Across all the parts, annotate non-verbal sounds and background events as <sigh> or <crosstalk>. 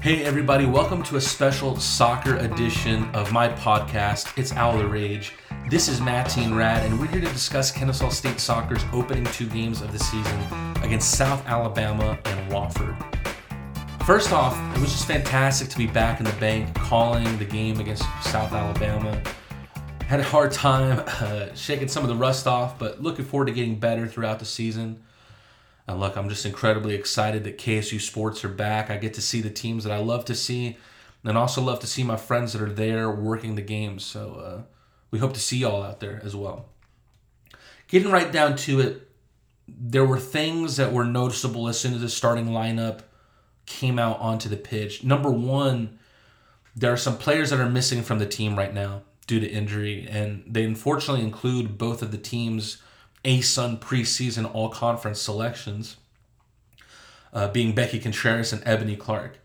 Hey, everybody, welcome to a special soccer edition of my podcast. It's Owl the Rage. This is Matteen Rad, and we're here to discuss Kennesaw State Soccer's opening two games of the season against South Alabama and Wofford. First off, it was just fantastic to be back in the bank calling the game against South Alabama. Had a hard time <laughs> uh, shaking some of the rust off, but looking forward to getting better throughout the season. And look, I'm just incredibly excited that KSU sports are back. I get to see the teams that I love to see, and also love to see my friends that are there working the games. So uh, we hope to see y'all out there as well. Getting right down to it, there were things that were noticeable as soon as the starting lineup came out onto the pitch. Number one, there are some players that are missing from the team right now due to injury, and they unfortunately include both of the teams' ASUN preseason all conference selections, uh, being Becky Contreras and Ebony Clark.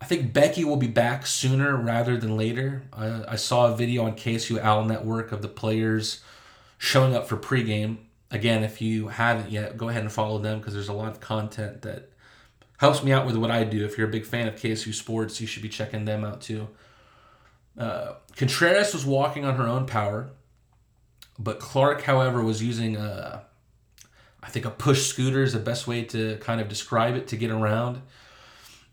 I think Becky will be back sooner rather than later. I, I saw a video on KSU Owl Network of the players showing up for pregame. Again, if you haven't yet, go ahead and follow them because there's a lot of content that helps me out with what I do. If you're a big fan of KSU sports, you should be checking them out too. Uh, Contreras was walking on her own power. But Clark, however, was using a, I think a push scooter is the best way to kind of describe it to get around.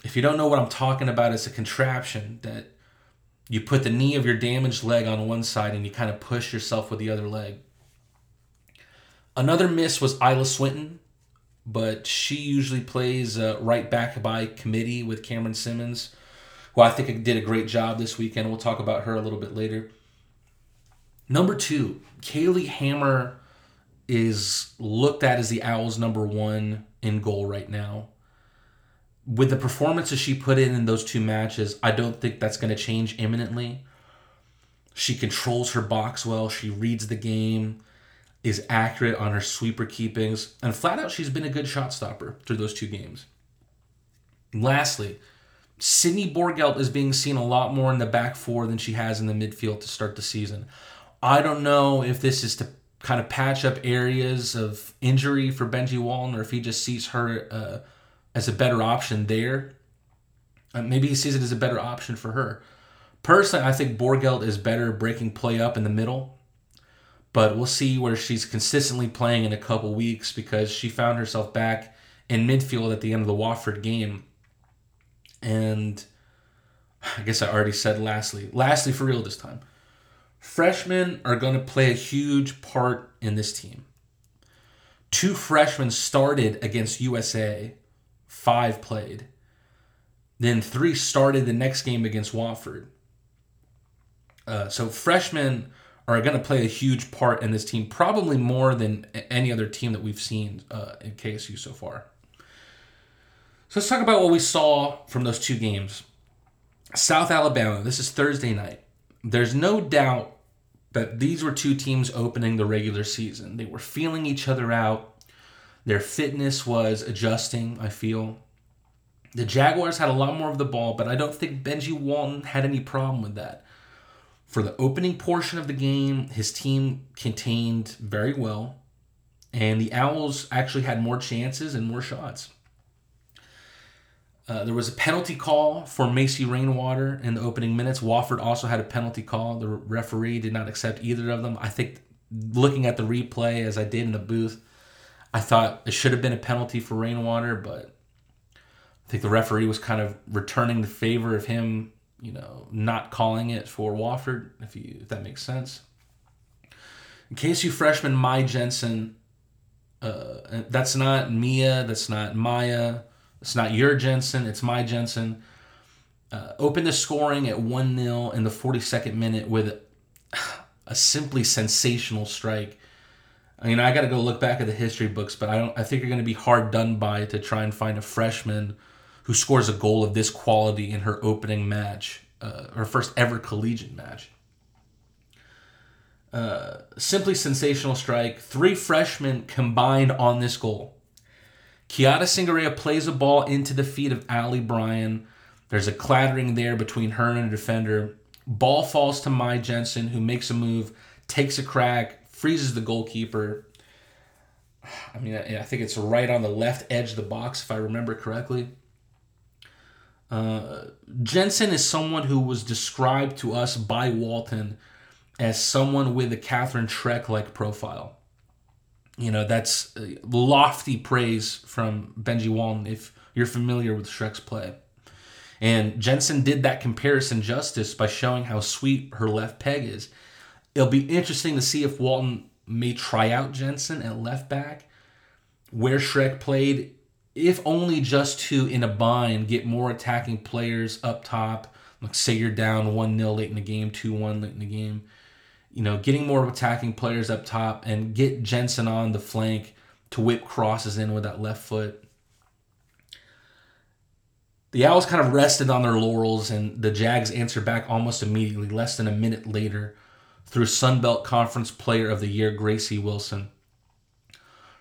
If you don't know what I'm talking about, it's a contraption that you put the knee of your damaged leg on one side and you kind of push yourself with the other leg. Another miss was Isla Swinton, but she usually plays uh, right back by committee with Cameron Simmons, who I think did a great job this weekend. We'll talk about her a little bit later. Number two, Kaylee Hammer is looked at as the Owls' number one in goal right now. With the performances she put in in those two matches, I don't think that's going to change imminently. She controls her box well. She reads the game, is accurate on her sweeper keepings, and flat out, she's been a good shot stopper through those two games. Lastly, Sydney Borgelt is being seen a lot more in the back four than she has in the midfield to start the season. I don't know if this is to kind of patch up areas of injury for Benji Walton or if he just sees her uh, as a better option there. Uh, maybe he sees it as a better option for her. Personally, I think Borgelt is better breaking play up in the middle, but we'll see where she's consistently playing in a couple weeks because she found herself back in midfield at the end of the Wofford game. And <sighs> I guess I already said lastly, lastly for real this time Freshmen are going to play a huge part in this team. Two freshmen started against USA, five played. Then three started the next game against Wofford. Uh, so freshmen are going to play a huge part in this team, probably more than any other team that we've seen uh, in KSU so far. So let's talk about what we saw from those two games. South Alabama, this is Thursday night. There's no doubt that these were two teams opening the regular season. They were feeling each other out. Their fitness was adjusting, I feel. The Jaguars had a lot more of the ball, but I don't think Benji Walton had any problem with that. For the opening portion of the game, his team contained very well, and the Owls actually had more chances and more shots. Uh, there was a penalty call for Macy Rainwater in the opening minutes. Wofford also had a penalty call. The referee did not accept either of them. I think looking at the replay as I did in the booth, I thought it should have been a penalty for Rainwater, but I think the referee was kind of returning the favor of him, you know, not calling it for Wofford, if you if that makes sense. In KSU freshman Mai Jensen, uh, that's not Mia, that's not Maya it's not your Jensen, it's my Jensen. Uh, the scoring at 1 0 in the 42nd minute with a simply sensational strike. I mean, I got to go look back at the history books, but I don't. I think you're going to be hard done by to try and find a freshman who scores a goal of this quality in her opening match, uh, her first ever collegiate match. Uh, simply sensational strike. Three freshmen combined on this goal. Kiata Singarea plays a ball into the feet of Ali Bryan. There's a clattering there between her and a defender. Ball falls to Mai Jensen, who makes a move, takes a crack, freezes the goalkeeper. I mean, I think it's right on the left edge of the box, if I remember correctly. Uh, Jensen is someone who was described to us by Walton as someone with a Catherine Trek like profile. You know, that's uh, lofty praise from Benji Walton if you're familiar with Shrek's play. And Jensen did that comparison justice by showing how sweet her left peg is. It'll be interesting to see if Walton may try out Jensen at left back, where Shrek played, if only just to, in a bind, get more attacking players up top. Like, say you're down 1 0 late in the game, 2 1 late in the game. You know, getting more attacking players up top and get Jensen on the flank to whip crosses in with that left foot. The Owls kind of rested on their laurels, and the Jags answered back almost immediately, less than a minute later, through Sunbelt Conference Player of the Year Gracie Wilson.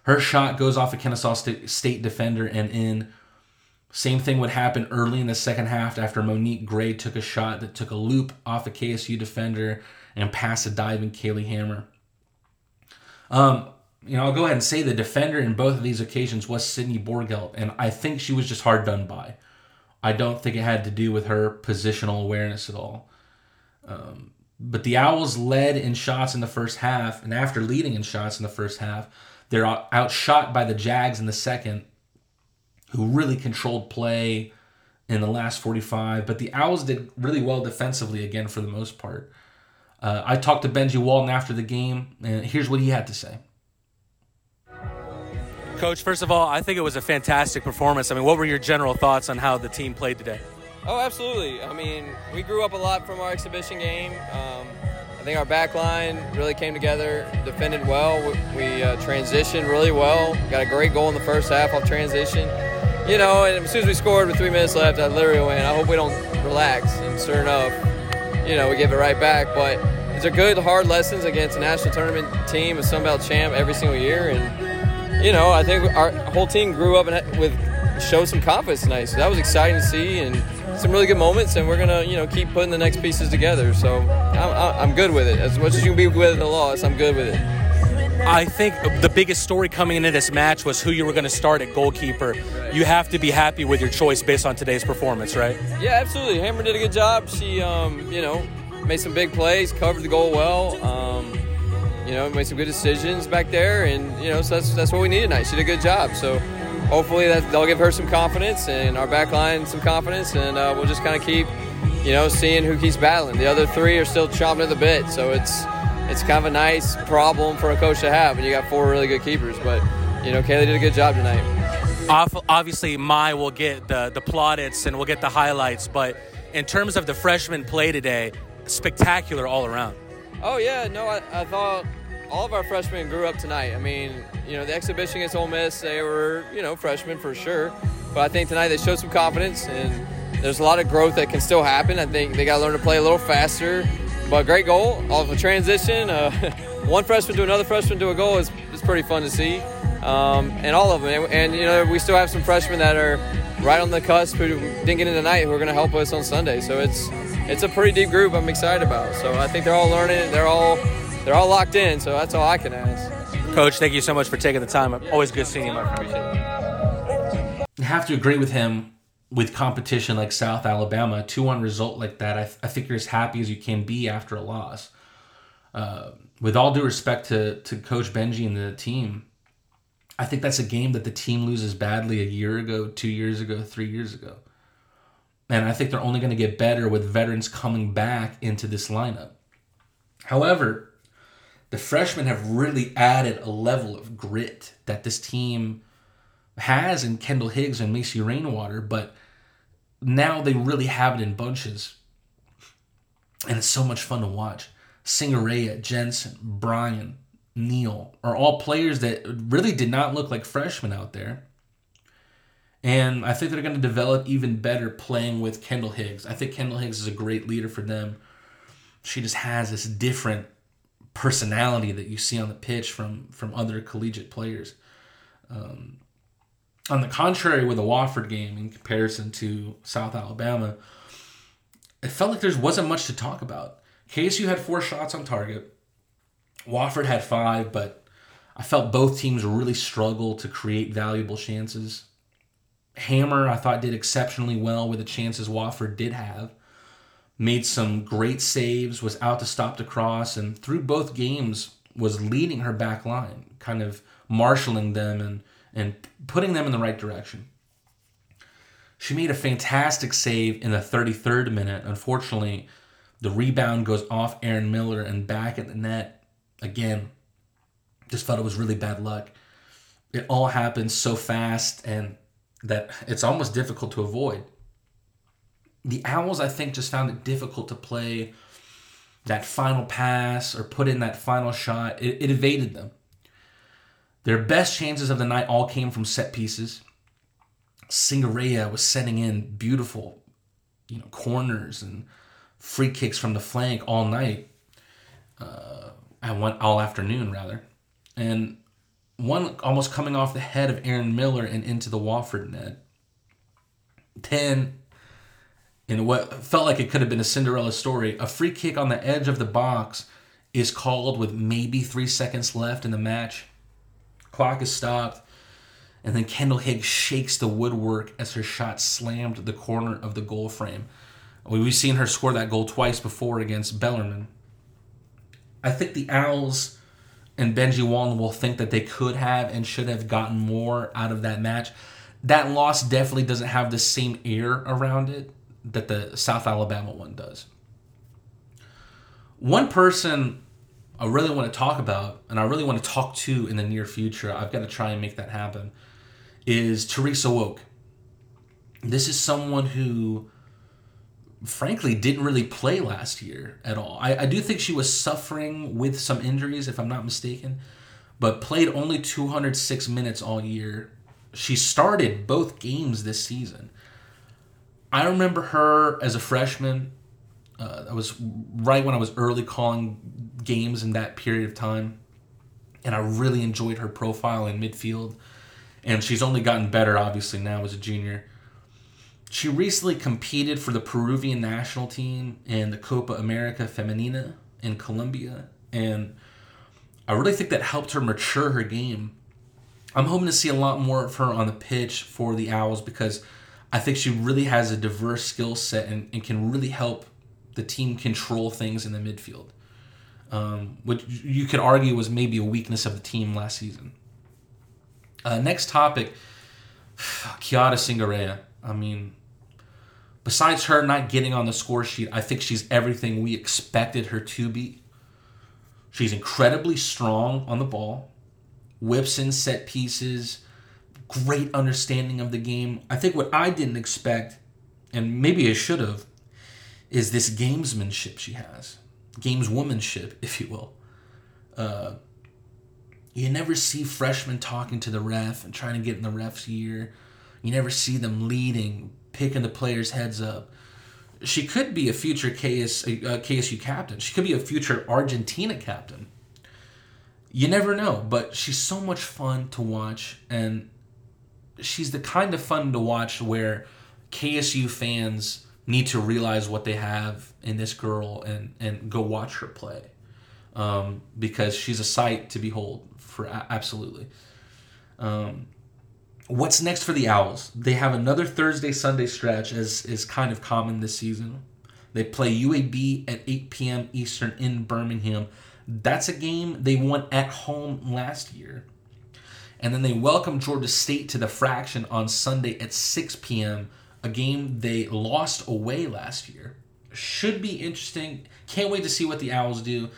Her shot goes off a Kennesaw State defender and in. Same thing would happen early in the second half after Monique Gray took a shot that took a loop off a KSU defender and pass a diving Kaylee Hammer. Um, you know, I'll go ahead and say the defender in both of these occasions was Sydney Borgelt, and I think she was just hard done by. I don't think it had to do with her positional awareness at all. Um, but the Owls led in shots in the first half, and after leading in shots in the first half, they're outshot by the Jags in the second, who really controlled play in the last 45. But the Owls did really well defensively again for the most part. Uh, I talked to Benji Walton after the game, and here's what he had to say. Coach, first of all, I think it was a fantastic performance. I mean, what were your general thoughts on how the team played today? Oh, absolutely. I mean, we grew up a lot from our exhibition game. Um, I think our back line really came together, defended well. We, uh, transitioned really well. Got a great goal in the first half off transition. You know, and as soon as we scored with three minutes left, I literally went, I hope we don't relax. And sure enough, you know, we give it right back. But these are good, hard lessons against a national tournament team, a Sunbelt champ every single year. And you know, I think our whole team grew up and with showed some confidence tonight. So that was exciting to see and some really good moments. And we're gonna, you know, keep putting the next pieces together. So I'm, I'm good with it. As much as you can be with the loss, I'm good with it. I think the biggest story coming into this match was who you were going to start at goalkeeper. You have to be happy with your choice based on today's performance, right? Yeah, absolutely. Hammer did a good job. She, um, you know, made some big plays, covered the goal well. Um, you know, made some good decisions back there, and you know, so that's that's what we need tonight. She did a good job. So hopefully that they'll give her some confidence and our back line some confidence, and uh, we'll just kind of keep, you know, seeing who keeps battling. The other three are still chomping at the bit, so it's it's kind of a nice problem for a coach to have when you got four really good keepers. But you know, Kaylee did a good job tonight. Obviously, Mai will get the the plaudits and we'll get the highlights, but in terms of the freshman play today, spectacular all around. Oh yeah, no, I, I thought all of our freshmen grew up tonight. I mean, you know, the exhibition against Ole Miss, they were, you know, freshmen for sure. But I think tonight they showed some confidence, and there's a lot of growth that can still happen. I think they got to learn to play a little faster. But great goal, all of a transition. Uh, <laughs> one freshman to another freshman to a goal is, is pretty fun to see. Um, and all of them. And, and, you know, we still have some freshmen that are right on the cusp who didn't get in tonight who are going to help us on Sunday. So it's it's a pretty deep group. I'm excited about. So I think they're all learning. They're all they're all locked in. So that's all I can ask. Coach, thank you so much for taking the time. Always good seeing you, my friend. I have to agree with him with competition like South Alabama, a 2 1 result like that. I, th- I think you're as happy as you can be after a loss. Uh, with all due respect to, to Coach Benji and the team, I think that's a game that the team loses badly a year ago, two years ago, three years ago. And I think they're only going to get better with veterans coming back into this lineup. However, the freshmen have really added a level of grit that this team has in Kendall Higgs and Macy Rainwater, but now they really have it in bunches. And it's so much fun to watch. Singerea, Jensen, Brian, Neal are all players that really did not look like freshmen out there. And I think they're going to develop even better playing with Kendall Higgs. I think Kendall Higgs is a great leader for them. She just has this different personality that you see on the pitch from from other collegiate players. Um, on the contrary, with the Wofford game in comparison to South Alabama, it felt like there wasn't much to talk about. KSU had four shots on target. Wofford had five, but I felt both teams really struggled to create valuable chances. Hammer, I thought, did exceptionally well with the chances Wofford did have. Made some great saves, was out to stop the cross, and through both games was leading her back line, kind of marshaling them and, and putting them in the right direction. She made a fantastic save in the 33rd minute. Unfortunately, the rebound goes off Aaron Miller and back at the net. Again, just felt it was really bad luck. It all happened so fast and that it's almost difficult to avoid. The Owls, I think, just found it difficult to play that final pass or put in that final shot. It, it evaded them. Their best chances of the night all came from set pieces. Singareya was setting in beautiful, you know, corners and free kicks from the flank all night. Uh, I went all afternoon rather, and one almost coming off the head of Aaron Miller and into the Wofford net. Ten, in what felt like it could have been a Cinderella story, a free kick on the edge of the box is called with maybe three seconds left in the match. Clock is stopped. And then Kendall Higgs shakes the woodwork as her shot slammed the corner of the goal frame. We've seen her score that goal twice before against Bellarmine. I think the Owls and Benji Walton will think that they could have and should have gotten more out of that match. That loss definitely doesn't have the same air around it that the South Alabama one does. One person I really want to talk about, and I really want to talk to in the near future, I've got to try and make that happen, is Teresa Woke. This is someone who, frankly, didn't really play last year at all. I, I do think she was suffering with some injuries, if I'm not mistaken, but played only 206 minutes all year. She started both games this season. I remember her as a freshman. Uh, that was right when I was early calling games in that period of time. And I really enjoyed her profile in midfield. And she's only gotten better, obviously, now as a junior. She recently competed for the Peruvian national team in the Copa America Femenina in Colombia. And I really think that helped her mature her game. I'm hoping to see a lot more of her on the pitch for the Owls because I think she really has a diverse skill set and, and can really help the team control things in the midfield um, which you could argue was maybe a weakness of the team last season. Uh, next topic, <sighs> Kiara Singareya. I mean, besides her not getting on the score sheet, I think she's everything we expected her to be. She's incredibly strong on the ball, whips in set pieces, great understanding of the game. I think what I didn't expect, and maybe I should have, is this gamesmanship she has gameswomanship, <laughs> if you will. Uh, you never see freshmen talking to the ref and trying to get in the ref's ear. You never see them leading, picking the players' heads up. She could be a future KS, uh, KSU captain. She could be a future Argentina captain. You never know, but she's so much fun to watch, and she's the kind of fun to watch where KSU fans need to realize what they have in this girl and and go watch her play um, because she's a sight to behold for absolutely um, what's next for the owls they have another thursday sunday stretch as is kind of common this season they play uab at 8 p.m eastern in birmingham that's a game they won at home last year and then they welcome georgia state to the fraction on sunday at 6 p.m a game they lost away last year. Should be interesting. Can't wait to see what the Owls do.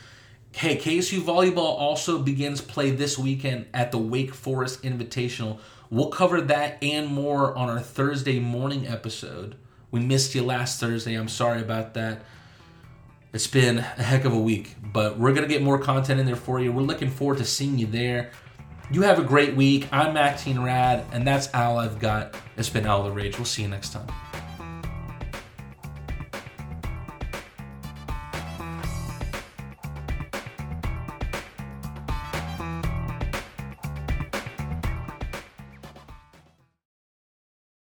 Hey, KSU Volleyball also begins play this weekend at the Wake Forest Invitational. We'll cover that and more on our Thursday morning episode. We missed you last Thursday. I'm sorry about that. It's been a heck of a week, but we're going to get more content in there for you. We're looking forward to seeing you there. You have a great week. I'm Matteen Rad, and that's all I've got. It's been Owl the Rage. We'll see you next time.